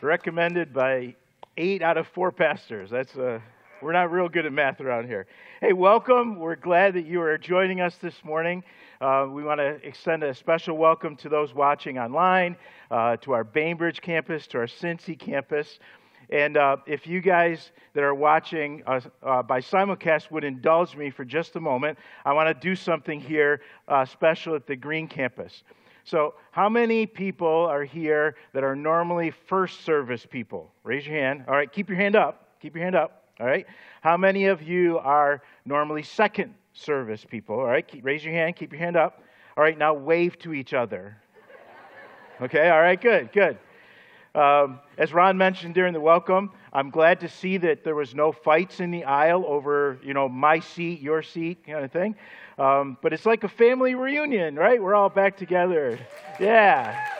recommended by eight out of four pastors. That's uh, we're not real good at math around here. Hey, welcome. We're glad that you are joining us this morning. Uh, we want to extend a special welcome to those watching online, uh, to our Bainbridge campus, to our Cincy campus. And uh, if you guys that are watching uh, by simulcast would indulge me for just a moment, I want to do something here uh, special at the Green campus. So, how many people are here that are normally first service people? Raise your hand. All right, keep your hand up. Keep your hand up. All right. How many of you are normally second service people? All right, keep, raise your hand. Keep your hand up. All right, now wave to each other. Okay, all right, good, good. Um, as Ron mentioned during the welcome, I'm glad to see that there was no fights in the aisle over, you know, my seat, your seat, kind of thing. Um, but it's like a family reunion, right? We're all back together. Yeah.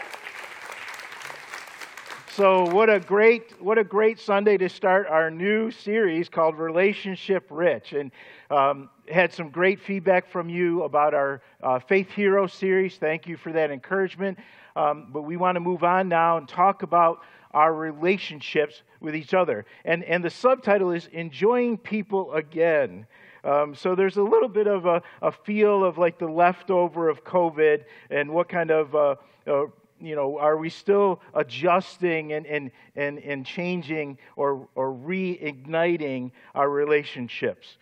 So what a great what a great Sunday to start our new series called Relationship Rich, and um, had some great feedback from you about our uh, Faith Hero series. Thank you for that encouragement. Um, but we want to move on now and talk about our relationships with each other. And, and the subtitle is Enjoying People Again. Um, so there's a little bit of a, a, feel of like the leftover of COVID and what kind of, uh, uh, you know, are we still adjusting and, and, and, and changing or, or reigniting our relationships?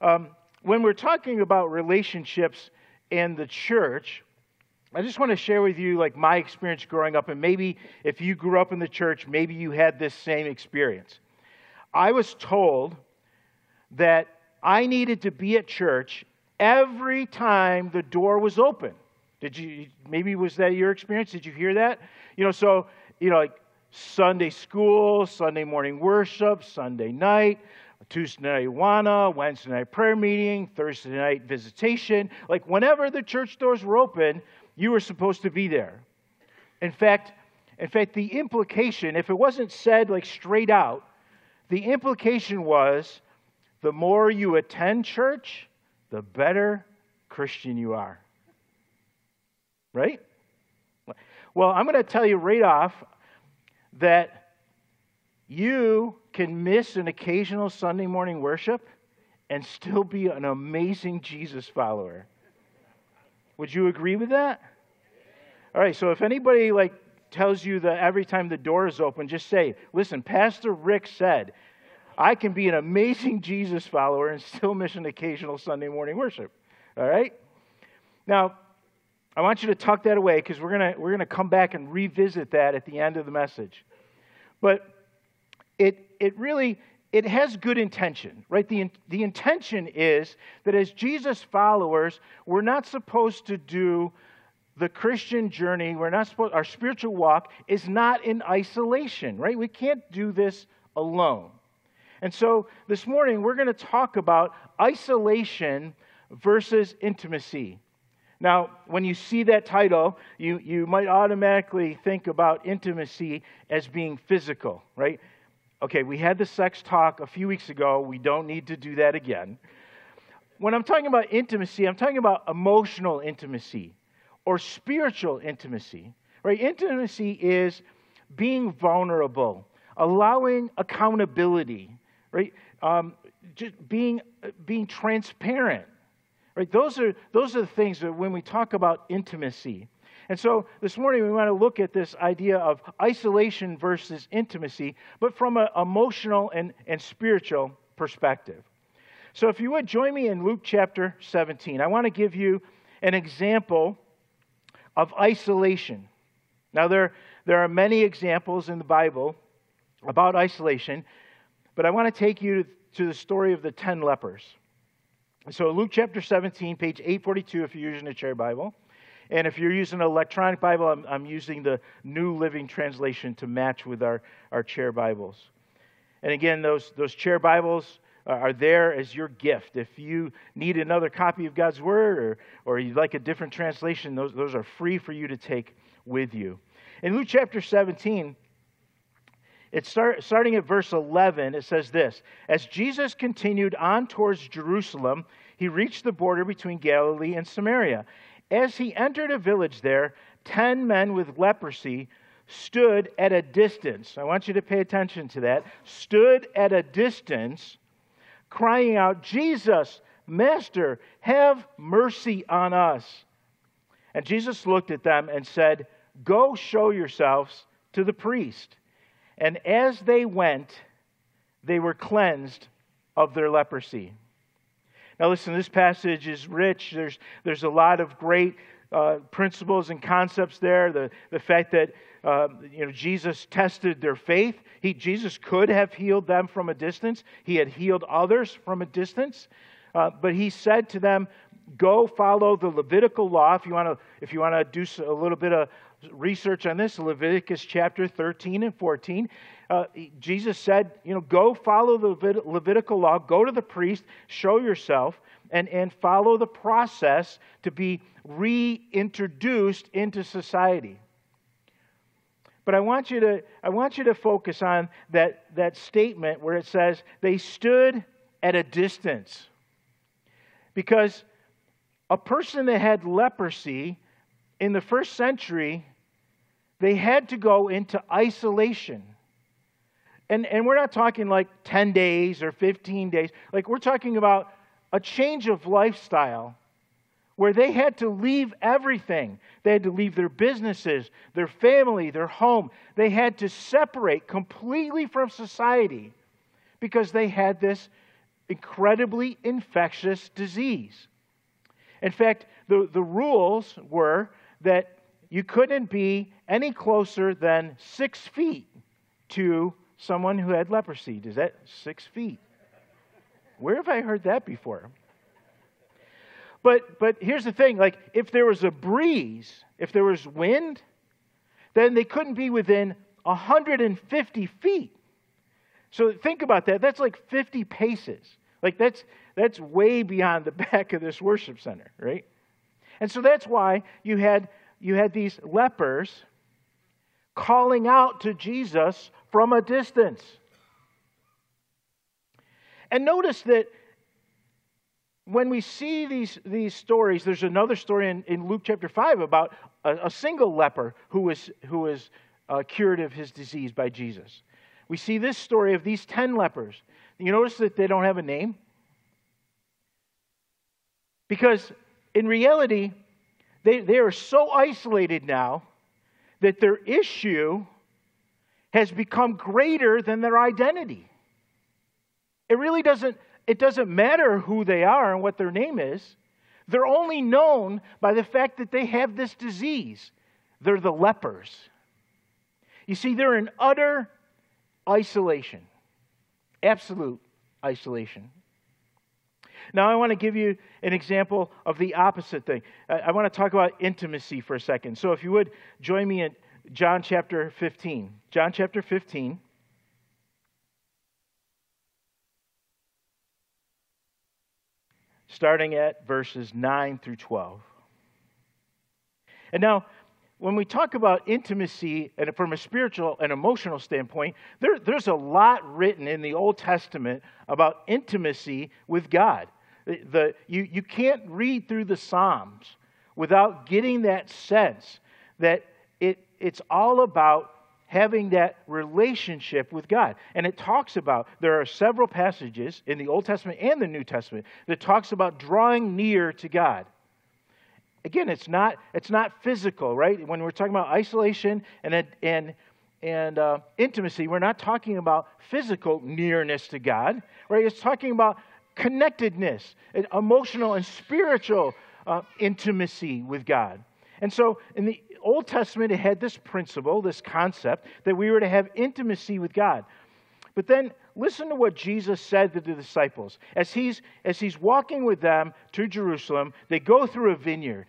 Um, when we're talking about relationships and the church, I just want to share with you like my experience growing up, and maybe if you grew up in the church, maybe you had this same experience. I was told that I needed to be at church every time the door was open. Did you maybe was that your experience? Did you hear that? You know, so you know, like Sunday school, Sunday morning worship, Sunday night, Tuesday night Awana, Wednesday night prayer meeting, Thursday night visitation. Like whenever the church doors were open, you were supposed to be there. In fact, in fact, the implication, if it wasn't said like straight out, the implication was the more you attend church, the better Christian you are. Right? Well, I'm going to tell you right off that you can miss an occasional Sunday morning worship and still be an amazing Jesus follower. Would you agree with that? All right, so if anybody like tells you that every time the door is open, just say, listen, Pastor Rick said, I can be an amazing Jesus follower and still miss an occasional Sunday morning worship. All right? Now, I want you to tuck that away because we're going we're gonna come back and revisit that at the end of the message. But it, it really it has good intention, right? The, the intention is that as Jesus followers, we're not supposed to do the Christian journey, we're not supposed, our spiritual walk is not in isolation, right? We can't do this alone. And so this morning, we're going to talk about isolation versus intimacy. Now, when you see that title, you, you might automatically think about intimacy as being physical, right? Okay, we had the sex talk a few weeks ago. We don't need to do that again. When I'm talking about intimacy, I'm talking about emotional intimacy or spiritual intimacy. Right? Intimacy is being vulnerable, allowing accountability, right? Um, just being being transparent. Right? Those are those are the things that when we talk about intimacy. And so this morning we want to look at this idea of isolation versus intimacy, but from an emotional and, and spiritual perspective. So if you would join me in Luke chapter 17, I want to give you an example of isolation. Now, there, there are many examples in the Bible about isolation, but I want to take you to the story of the 10 lepers. So, Luke chapter 17, page 842, if you're using a chair Bible. And if you're using an electronic Bible, I'm, I'm using the New Living Translation to match with our, our chair Bibles. And again, those, those chair Bibles are there as your gift. If you need another copy of God's Word or, or you'd like a different translation, those, those are free for you to take with you. In Luke chapter 17, it's start, starting at verse 11, it says this As Jesus continued on towards Jerusalem, he reached the border between Galilee and Samaria. As he entered a village there, ten men with leprosy stood at a distance. I want you to pay attention to that. Stood at a distance, crying out, Jesus, Master, have mercy on us. And Jesus looked at them and said, Go show yourselves to the priest. And as they went, they were cleansed of their leprosy. Now, listen, this passage is rich. There's, there's a lot of great uh, principles and concepts there. The, the fact that uh, you know, Jesus tested their faith. He, Jesus could have healed them from a distance, he had healed others from a distance. Uh, but he said to them, Go follow the Levitical law. If you want to, if you want to do a little bit of research on this, Leviticus chapter 13 and 14. Uh, Jesus said, you know, go follow the Levitical law, go to the priest, show yourself, and, and follow the process to be reintroduced into society. But I want you to, I want you to focus on that, that statement where it says, they stood at a distance. Because a person that had leprosy in the first century, they had to go into isolation. And, and we're not talking like 10 days or 15 days. Like, we're talking about a change of lifestyle where they had to leave everything. They had to leave their businesses, their family, their home. They had to separate completely from society because they had this incredibly infectious disease. In fact, the, the rules were that you couldn't be any closer than six feet to someone who had leprosy. Is that six feet? Where have I heard that before? But but here's the thing, like if there was a breeze, if there was wind, then they couldn't be within 150 feet. So think about that. That's like 50 paces. Like that's that's way beyond the back of this worship center, right? And so that's why you had you had these lepers calling out to Jesus from a distance. And notice that when we see these, these stories, there's another story in, in Luke chapter 5 about a, a single leper who was, who was uh, cured of his disease by Jesus. We see this story of these 10 lepers. You notice that they don't have a name? Because in reality, they, they are so isolated now that their issue has become greater than their identity. It really doesn't, it doesn't matter who they are and what their name is. They're only known by the fact that they have this disease. They're the lepers. You see, they're in utter isolation, absolute isolation. Now, I want to give you an example of the opposite thing. I want to talk about intimacy for a second. So, if you would join me in John chapter 15. John chapter 15. Starting at verses 9 through 12. And now, when we talk about intimacy and from a spiritual and emotional standpoint, there, there's a lot written in the Old Testament about intimacy with God. The, you, you can't read through the Psalms without getting that sense that it, it's all about having that relationship with God. And it talks about, there are several passages in the Old Testament and the New Testament that talks about drawing near to God again, it's not, it's not physical, right? When we're talking about isolation and, and, and uh, intimacy, we're not talking about physical nearness to God, right? It's talking about connectedness, emotional and spiritual uh, intimacy with God. And so in the Old Testament, it had this principle, this concept, that we were to have intimacy with God. But then listen to what Jesus said to the disciples. As he's, as he's walking with them to Jerusalem, they go through a vineyard.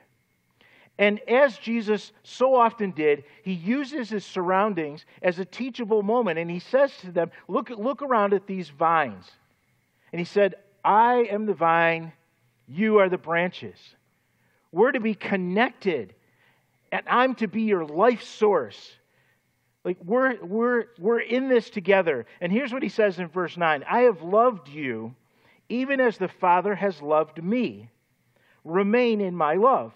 And as Jesus so often did, he uses his surroundings as a teachable moment. And he says to them, Look, look around at these vines. And he said, I am the vine, you are the branches. We're to be connected, and I'm to be your life source. Like we're, we're, we're in this together. And here's what he says in verse 9 I have loved you even as the Father has loved me. Remain in my love.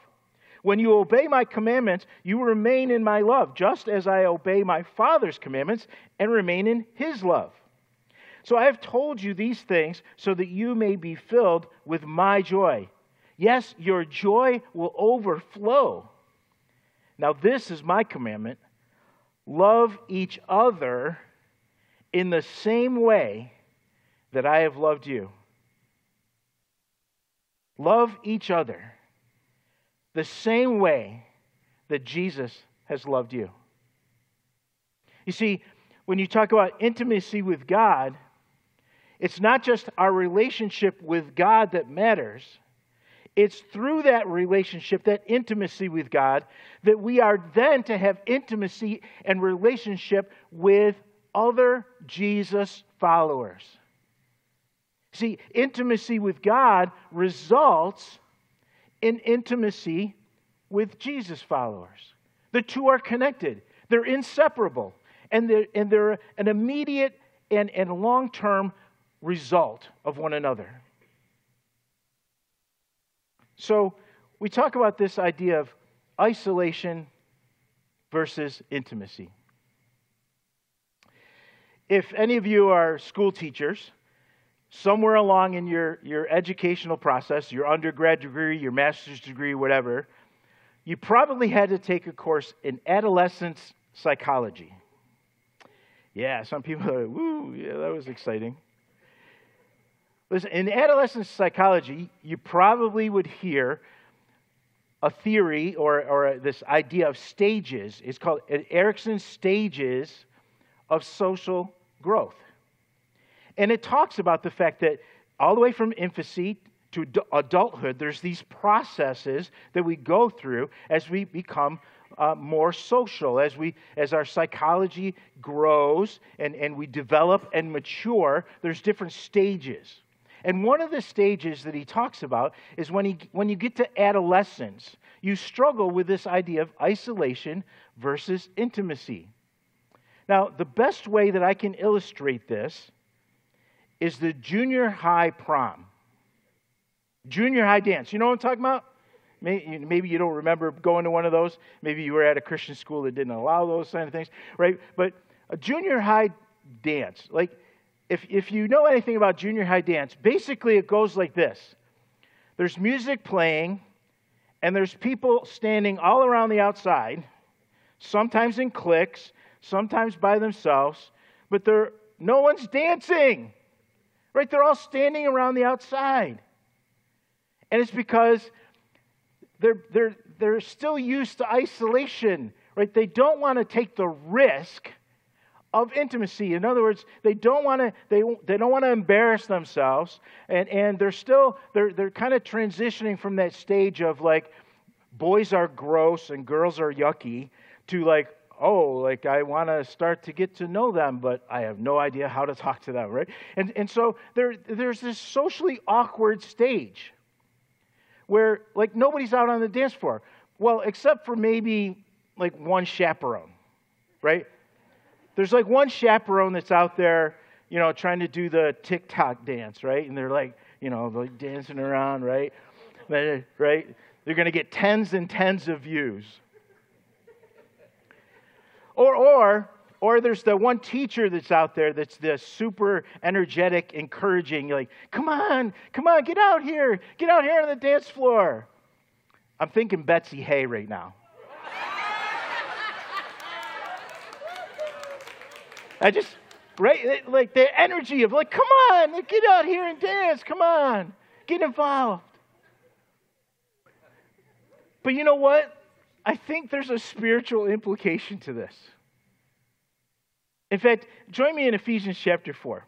When you obey my commandments, you remain in my love, just as I obey my Father's commandments and remain in his love. So I have told you these things so that you may be filled with my joy. Yes, your joy will overflow. Now, this is my commandment love each other in the same way that I have loved you. Love each other the same way that Jesus has loved you. You see, when you talk about intimacy with God, it's not just our relationship with God that matters. It's through that relationship, that intimacy with God, that we are then to have intimacy and relationship with other Jesus followers. See, intimacy with God results in intimacy with Jesus followers. The two are connected, they're inseparable, and they're, and they're an immediate and, and long term result of one another. So, we talk about this idea of isolation versus intimacy. If any of you are school teachers, somewhere along in your, your educational process, your undergrad degree, your master's degree, whatever, you probably had to take a course in adolescence psychology. Yeah, some people are, woo, yeah, that was exciting. Listen, in adolescent psychology, you probably would hear a theory or, or this idea of stages. It's called Erikson's stages of social growth. And it talks about the fact that all the way from infancy to adulthood, there's these processes that we go through as we become uh, more social, as, we, as our psychology grows and, and we develop and mature, there's different stages. And one of the stages that he talks about is when, he, when you get to adolescence, you struggle with this idea of isolation versus intimacy. Now, the best way that I can illustrate this is the junior high prom. Junior high dance. You know what I'm talking about? Maybe you don't remember going to one of those. Maybe you were at a Christian school that didn't allow those kind of things, right? But a junior high dance, like if, if you know anything about junior high dance, basically it goes like this there's music playing, and there's people standing all around the outside, sometimes in cliques, sometimes by themselves, but there, no one's dancing. Right? They're all standing around the outside. And it's because they're, they're, they're still used to isolation, right? They don't want to take the risk of intimacy. In other words, they don't want to they, they don't want to embarrass themselves, and, and they're still they're they're kind of transitioning from that stage of like boys are gross and girls are yucky to like oh, like I want to start to get to know them, but I have no idea how to talk to them, right? And, and so there, there's this socially awkward stage where like nobody's out on the dance floor. Well, except for maybe like one chaperone, right? There's like one chaperone that's out there, you know, trying to do the TikTok dance, right? And they're like, you know, like dancing around, right? Uh, right? They're going to get tens and tens of views. Or, or, or there's the one teacher that's out there that's the super energetic, encouraging, like, come on, come on, get out here, get out here on the dance floor. I'm thinking Betsy Hay right now. I just, right, like the energy of, like, come on, get out here and dance, come on, get involved. But you know what? I think there's a spiritual implication to this. In fact, join me in Ephesians chapter 4,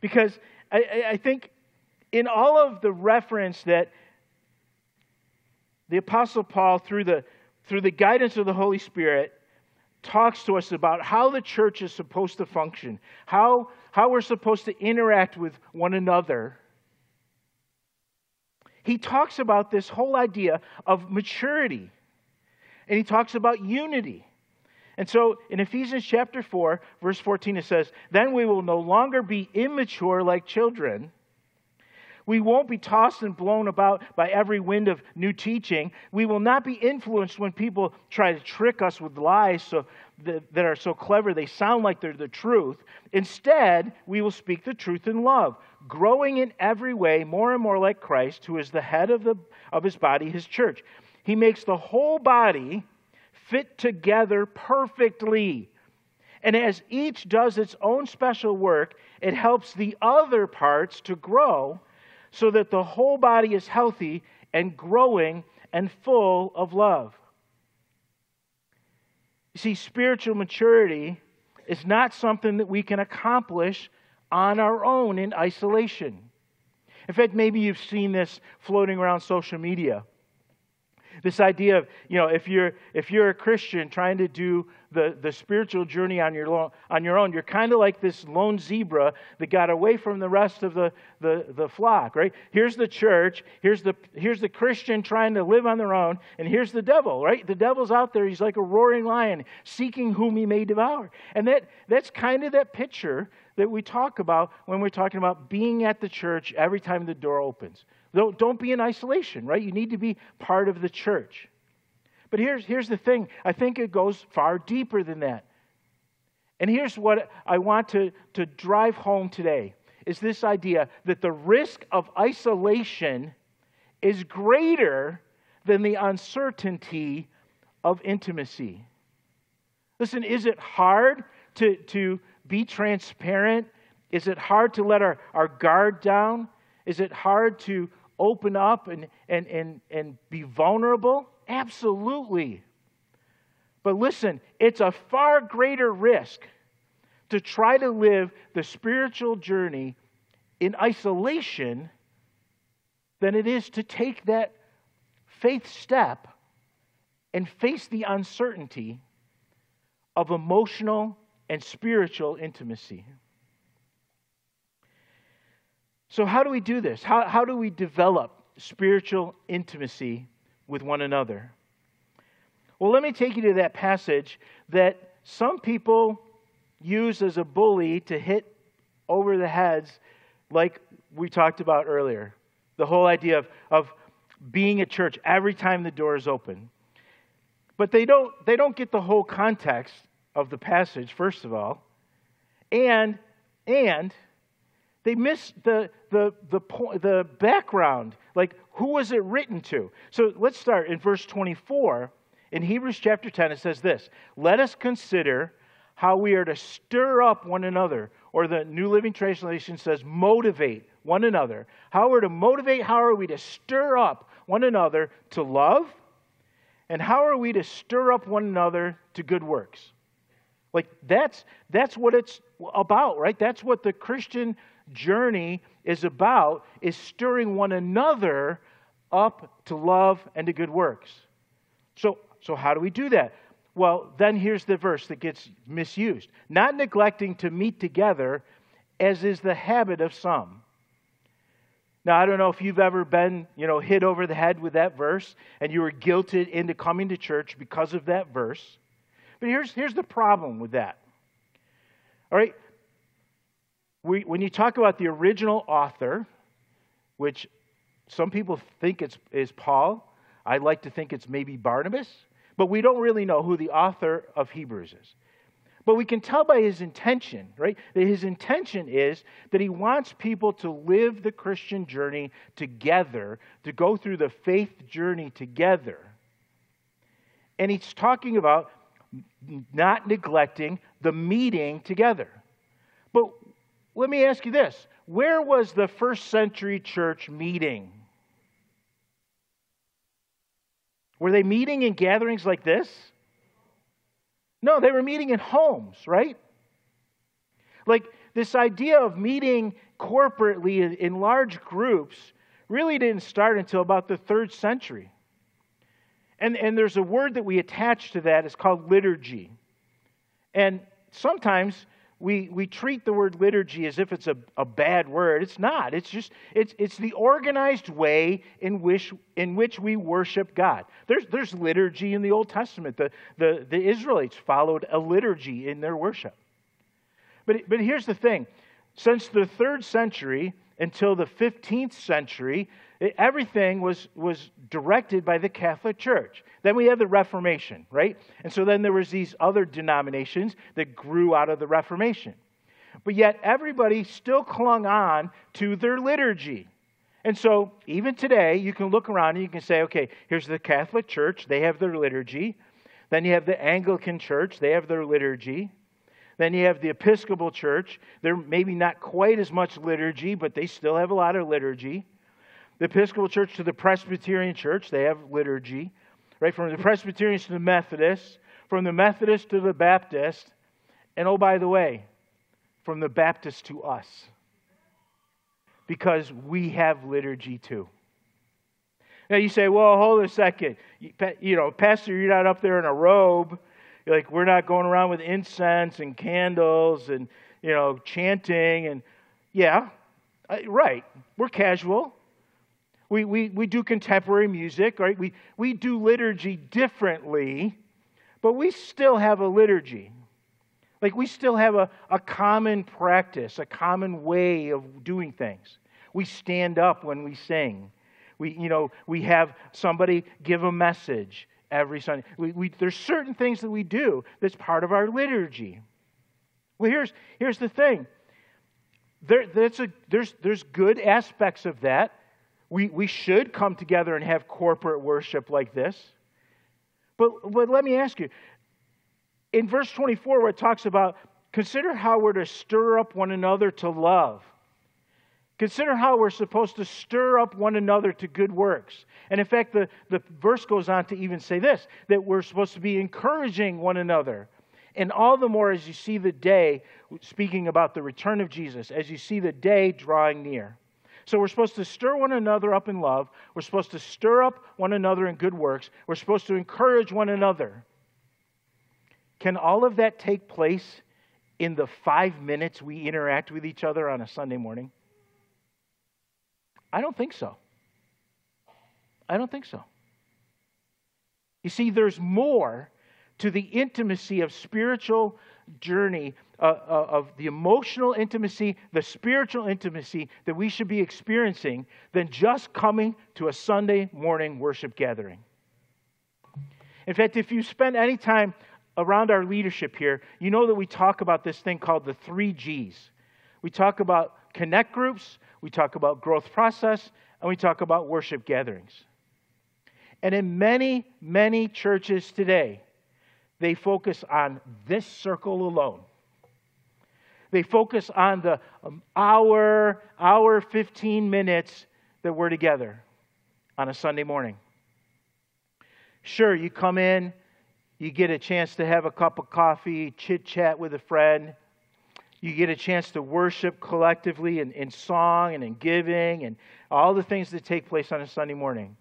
because I, I think in all of the reference that the Apostle Paul, through the, through the guidance of the Holy Spirit, talks to us about how the church is supposed to function, how, how we're supposed to interact with one another. He talks about this whole idea of maturity and he talks about unity. And so in Ephesians chapter 4, verse 14, it says, Then we will no longer be immature like children. We won't be tossed and blown about by every wind of new teaching. We will not be influenced when people try to trick us with lies so, that, that are so clever they sound like they're the truth. Instead, we will speak the truth in love, growing in every way more and more like Christ, who is the head of, the, of his body, his church. He makes the whole body fit together perfectly. And as each does its own special work, it helps the other parts to grow so that the whole body is healthy and growing and full of love. You see, spiritual maturity is not something that we can accomplish on our own in isolation. In fact, maybe you've seen this floating around social media. This idea of, you know, if you're, if you're a Christian trying to do the, the spiritual journey on your, on your own, you're kind of like this lone zebra that got away from the rest of the, the, the flock, right? Here's the church, here's the, here's the Christian trying to live on their own, and here's the devil, right? The devil's out there, he's like a roaring lion, seeking whom he may devour. And that, that's kind of that picture that we talk about when we're talking about being at the church every time the door opens. Don't, be in isolation, right? You need to be part of the church. But here's, here's the thing I think it goes far deeper than that. And here's what I want to, to drive home today is this idea that the risk of isolation is greater than the uncertainty of intimacy. Listen, is it hard to, to be transparent? Is it hard to let our, our guard down? Is it hard to open up and, and, and, and be vulnerable? Absolutely. But listen, it's a far greater risk to try to live the spiritual journey in isolation than it is to take that faith step and face the uncertainty of emotional and spiritual intimacy. So, how do we do this? How, how do we develop spiritual intimacy with one another? Well, let me take you to that passage that some people use as a bully to hit over the heads, like we talked about earlier. The whole idea of, of being at church every time the door is open. But they don't, they don't get the whole context of the passage, first of all. And, and they miss the, the, the, the background. Like, who was it written to? So let's start in verse 24. In Hebrews chapter 10, it says this Let us consider how we are to stir up one another. Or the New Living Translation says, motivate one another. How are we to motivate? How are we to stir up one another to love? And how are we to stir up one another to good works? Like that's that's what it's about, right? That's what the Christian journey is about is stirring one another up to love and to good works. So, so how do we do that? Well, then here's the verse that gets misused. Not neglecting to meet together, as is the habit of some. Now, I don't know if you've ever been, you know, hit over the head with that verse and you were guilted into coming to church because of that verse. But here's, here's the problem with that. All right, we, when you talk about the original author, which some people think it's is Paul, I like to think it's maybe Barnabas, but we don't really know who the author of Hebrews is. But we can tell by his intention, right? That his intention is that he wants people to live the Christian journey together, to go through the faith journey together. And he's talking about not neglecting the meeting together. Let me ask you this where was the first century church meeting? Were they meeting in gatherings like this? No, they were meeting in homes, right? Like this idea of meeting corporately in large groups really didn't start until about the third century. And, and there's a word that we attach to that, it's called liturgy. And sometimes we, we treat the word liturgy as if it's a, a bad word. It's not. It's just, it's, it's the organized way in which, in which we worship God. There's, there's liturgy in the Old Testament. The, the, the Israelites followed a liturgy in their worship. But, but here's the thing since the third century, until the 15th century, everything was, was directed by the Catholic Church. Then we had the Reformation, right? And so then there was these other denominations that grew out of the Reformation. But yet everybody still clung on to their liturgy. And so even today, you can look around and you can say, okay, here's the Catholic Church, they have their liturgy. Then you have the Anglican Church, they have their liturgy. Then you have the Episcopal Church. They're maybe not quite as much liturgy, but they still have a lot of liturgy. The Episcopal Church to the Presbyterian Church, they have liturgy. Right? From the Presbyterians to the Methodists, from the Methodists to the Baptist, and oh, by the way, from the Baptist to us. Because we have liturgy too. Now you say, well, hold a second. You know, Pastor, you're not up there in a robe like we're not going around with incense and candles and you know chanting and yeah, right. We're casual. We, we, we do contemporary music, right? We, we do liturgy differently, but we still have a liturgy. Like we still have a, a common practice, a common way of doing things. We stand up when we sing. We, you know, we have somebody give a message every Sunday. We, we, there's certain things that we do that's part of our liturgy. Well, here's, here's the thing there, that's a, there's, there's good aspects of that. We, we should come together and have corporate worship like this. But, but let me ask you in verse 24, where it talks about consider how we're to stir up one another to love. Consider how we're supposed to stir up one another to good works. And in fact, the, the verse goes on to even say this that we're supposed to be encouraging one another. And all the more as you see the day, speaking about the return of Jesus, as you see the day drawing near. So we're supposed to stir one another up in love. We're supposed to stir up one another in good works. We're supposed to encourage one another. Can all of that take place in the five minutes we interact with each other on a Sunday morning? I don't think so. I don't think so. You see, there's more to the intimacy of spiritual journey, uh, uh, of the emotional intimacy, the spiritual intimacy that we should be experiencing than just coming to a Sunday morning worship gathering. In fact, if you spend any time around our leadership here, you know that we talk about this thing called the three G's. We talk about connect groups, we talk about growth process, and we talk about worship gatherings. And in many, many churches today, they focus on this circle alone. They focus on the um, hour, hour, 15 minutes that we're together on a Sunday morning. Sure, you come in, you get a chance to have a cup of coffee, chit chat with a friend, you get a chance to worship collectively in, in song and in giving and all the things that take place on a Sunday morning.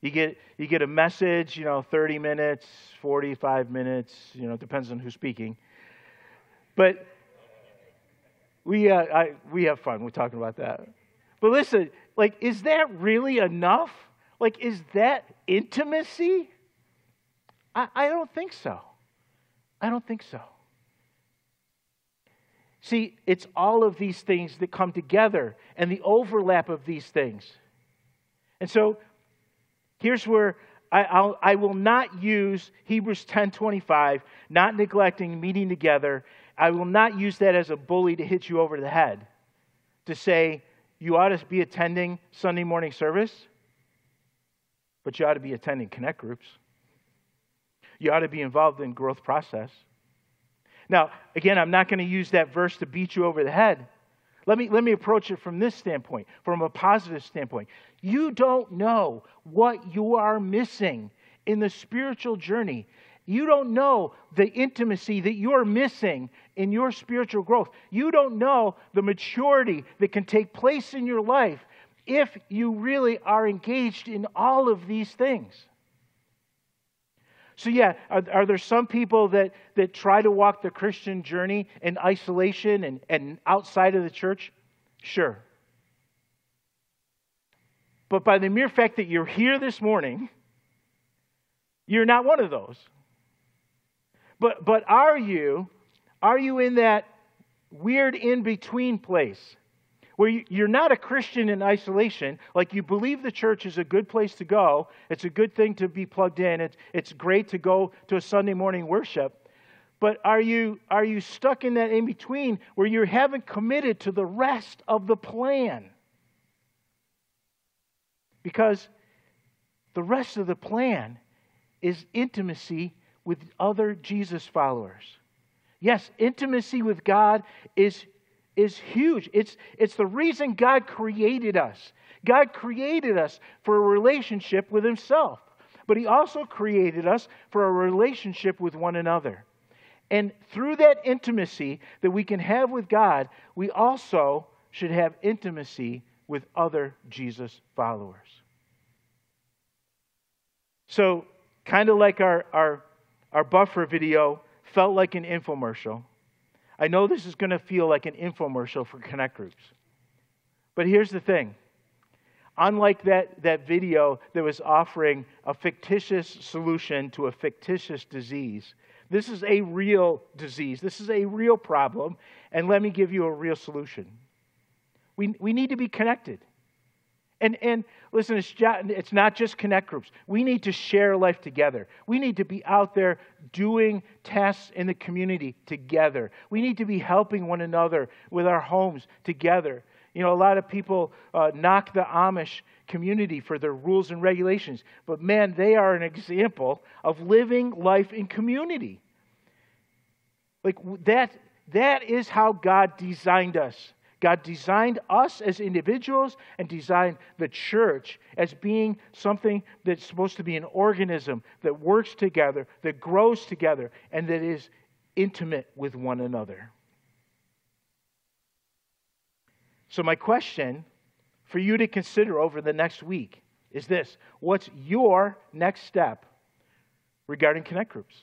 You get, you get a message, you know, 30 minutes, 45 minutes, you know, depends on who's speaking. But we, uh, I, we have fun. We're talking about that. But listen, like, is that really enough? Like, is that intimacy? I, I don't think so. I don't think so. See, it's all of these things that come together and the overlap of these things. And so here's where I, I'll, I will not use Hebrews 10:25, not neglecting meeting together. I will not use that as a bully to hit you over the head, to say you ought to be attending Sunday morning service, but you ought to be attending connect groups. You ought to be involved in growth process. Now, again, I'm not going to use that verse to beat you over the head. Let me, let me approach it from this standpoint, from a positive standpoint. You don't know what you are missing in the spiritual journey. You don't know the intimacy that you're missing in your spiritual growth. You don't know the maturity that can take place in your life if you really are engaged in all of these things. So, yeah, are, are, there some people that, that try to walk the Christian journey in isolation and, and outside of the church? Sure. But by the mere fact that you're here this morning, you're not one of those. But, but are you, are you in that weird in between place where you're not a Christian in isolation, like you believe the church is a good place to go, it's a good thing to be plugged in, it's, it's great to go to a Sunday morning worship. But are you, are you stuck in that in between where you haven't committed to the rest of the plan? Because the rest of the plan is intimacy with other Jesus followers. Yes, intimacy with God is is huge. It's, it's the reason God created us. God created us for a relationship with Himself, but He also created us for a relationship with one another. And through that intimacy that we can have with God, we also should have intimacy with other Jesus followers. So, kind of like our, our, our buffer video felt like an infomercial I know this is going to feel like an infomercial for Connect Groups. But here's the thing unlike that, that video that was offering a fictitious solution to a fictitious disease, this is a real disease. This is a real problem. And let me give you a real solution. We, we need to be connected. And, and listen, it's, not just connect groups. We need to share life together. We need to be out there doing tasks in the community together. We need to be helping one another with our homes together. You know, a lot of people uh, knock the Amish community for their rules and regulations, but man, they are an example of living life in community. Like that, that is how God designed us. God designed us as individuals and designed the church as being something that's supposed to be an organism that works together, that grows together, and that is intimate with one another. So, my question for you to consider over the next week is this What's your next step regarding Connect Groups?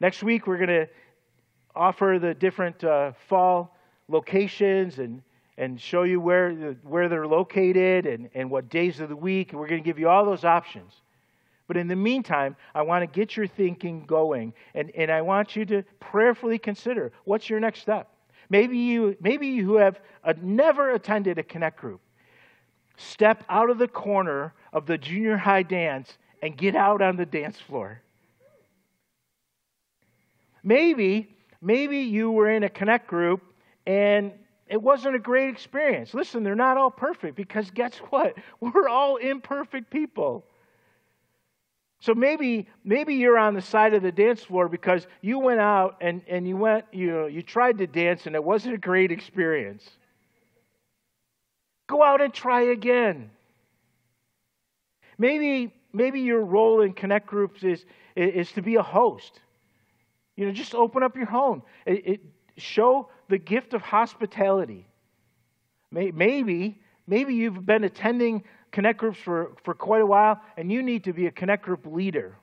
Next week, we're going to offer the different uh, fall locations and, and show you where, where they're located and, and what days of the week. We're going to give you all those options. But in the meantime, I want to get your thinking going, and, and I want you to prayerfully consider what's your next step. Maybe you, maybe you have uh, never attended a Connect group. Step out of the corner of the junior high dance and get out on the dance floor. Maybe, maybe you were in a Connect group and it wasn't a great experience. Listen, they're not all perfect because guess what? We're all imperfect people. So maybe maybe you're on the side of the dance floor because you went out and, and you went, you know, you tried to dance and it wasn't a great experience. Go out and try again. Maybe maybe your role in connect groups is is to be a host. You know, just open up your home. It, it, show the gift of hospitality. Maybe, maybe you've been attending connect groups for, for quite a while and you need to be a connect group leader.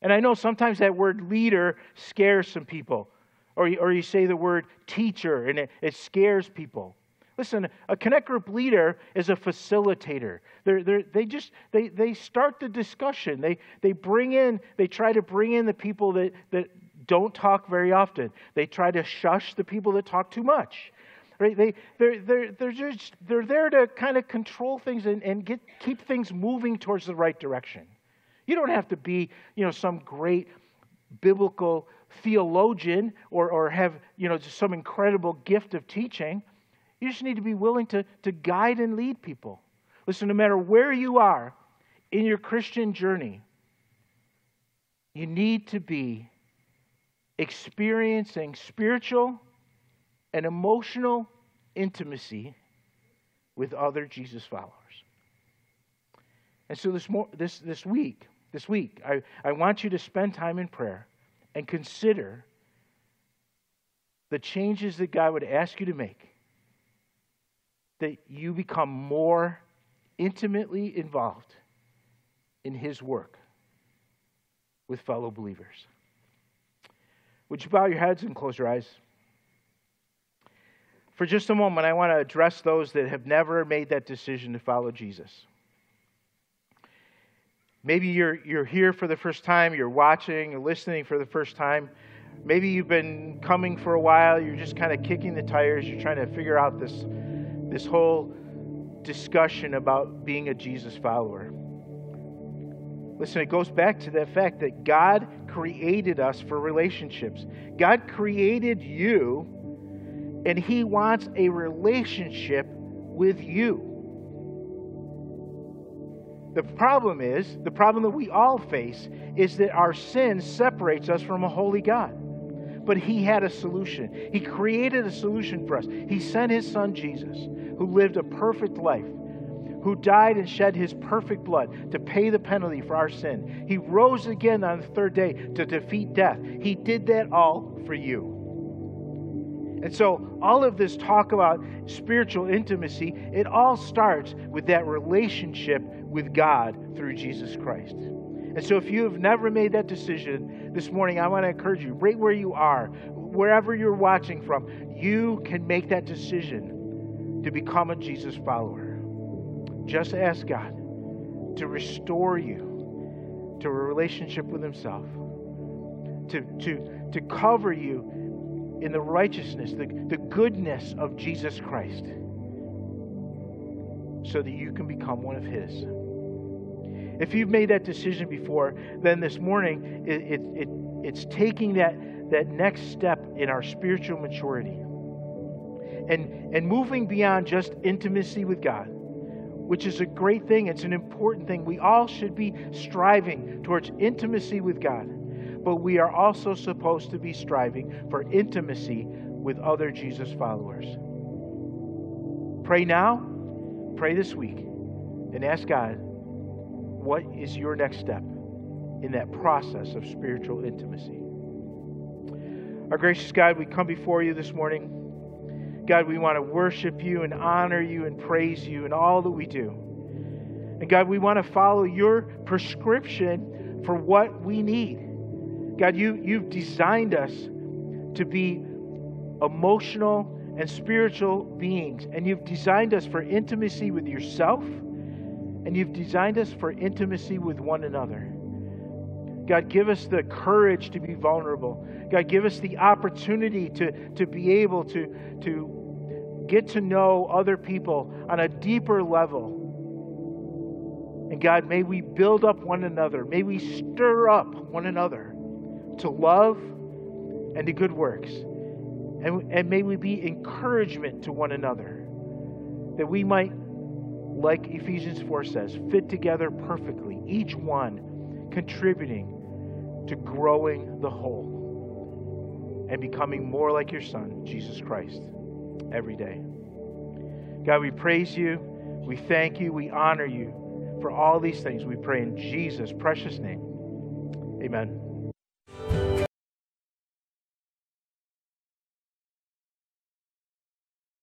And I know sometimes that word leader scares some people, or you, or you say the word teacher and it, it scares people. Listen, a connect group leader is a facilitator. They're, they're, they just they, they start the discussion. They, they bring in, they try to bring in the people that, that, don't talk very often. They try to shush the people that talk too much. Right? They, they're, they're, they're, just, they're there to kind of control things and, and get, keep things moving towards the right direction. You don't have to be, you know, some great biblical theologian or, or have, you know, just some incredible gift of teaching. You just need to be willing to, to guide and lead people. Listen, no matter where you are in your Christian journey, you need to be experiencing spiritual and emotional intimacy with other Jesus followers. And so this, this, this week, this week, I, I want you to spend time in prayer and consider the changes that God would ask you to make, that you become more intimately involved in His work with fellow believers. Would you bow your heads and close your eyes? For just a moment, I want to address those that have never made that decision to follow Jesus. Maybe you're, you're here for the first time, you're watching, you're listening for the first time. maybe you've been coming for a while, you're just kind of kicking the tires, you're trying to figure out this, this whole discussion about being a Jesus follower. Listen, it goes back to the fact that God created us for relationships. God created you, and He wants a relationship with you. The problem is, the problem that we all face is that our sin separates us from a holy God. But He had a solution. He created a solution for us. He sent His Son Jesus, who lived a perfect life, who died and shed His perfect blood to pay the penalty for our sin. He rose again on the third day to defeat death. He did that all for you. And so, all of this talk about spiritual intimacy, it all starts with that relationship with God through Jesus Christ. And so, if you have never made that decision this morning, I want to encourage you, right where you are, wherever you're watching from, you can make that decision to become a Jesus follower. Just ask God to restore you to a relationship with Himself, to, to, to cover you in the righteousness, the, the goodness of Jesus Christ, so that you can become one of His. If you've made that decision before, then this morning it, it, it, it's taking that, that next step in our spiritual maturity and, and moving beyond just intimacy with God, which is a great thing. It's an important thing. We all should be striving towards intimacy with God but we are also supposed to be striving for intimacy with other Jesus followers. Pray now, pray this week, and ask God, what is your next step in that process of spiritual intimacy? Our gracious God, we come before you this morning. God, we want to worship you and honor you and praise you in all that we do. And God, we want to follow your prescription for what we need. God, you, you've designed us to be emotional and spiritual beings, and you've designed us for intimacy with yourself, and you've designed us for intimacy with one another. God, give us the courage to be vulnerable. God, give us the opportunity to, to be able to, to get to know other people on a deeper level. And God, may we build up one another. May we stir up one another to love and to good works. And, and may we be encouragement to one another, that we might, like Ephesians 4 says, fit together perfectly, each one contributing to growing the whole and becoming more like your Son, Jesus Christ, every day. God, we praise you, we thank you, we honor you for all these things. We pray in Jesus' precious name. Amen.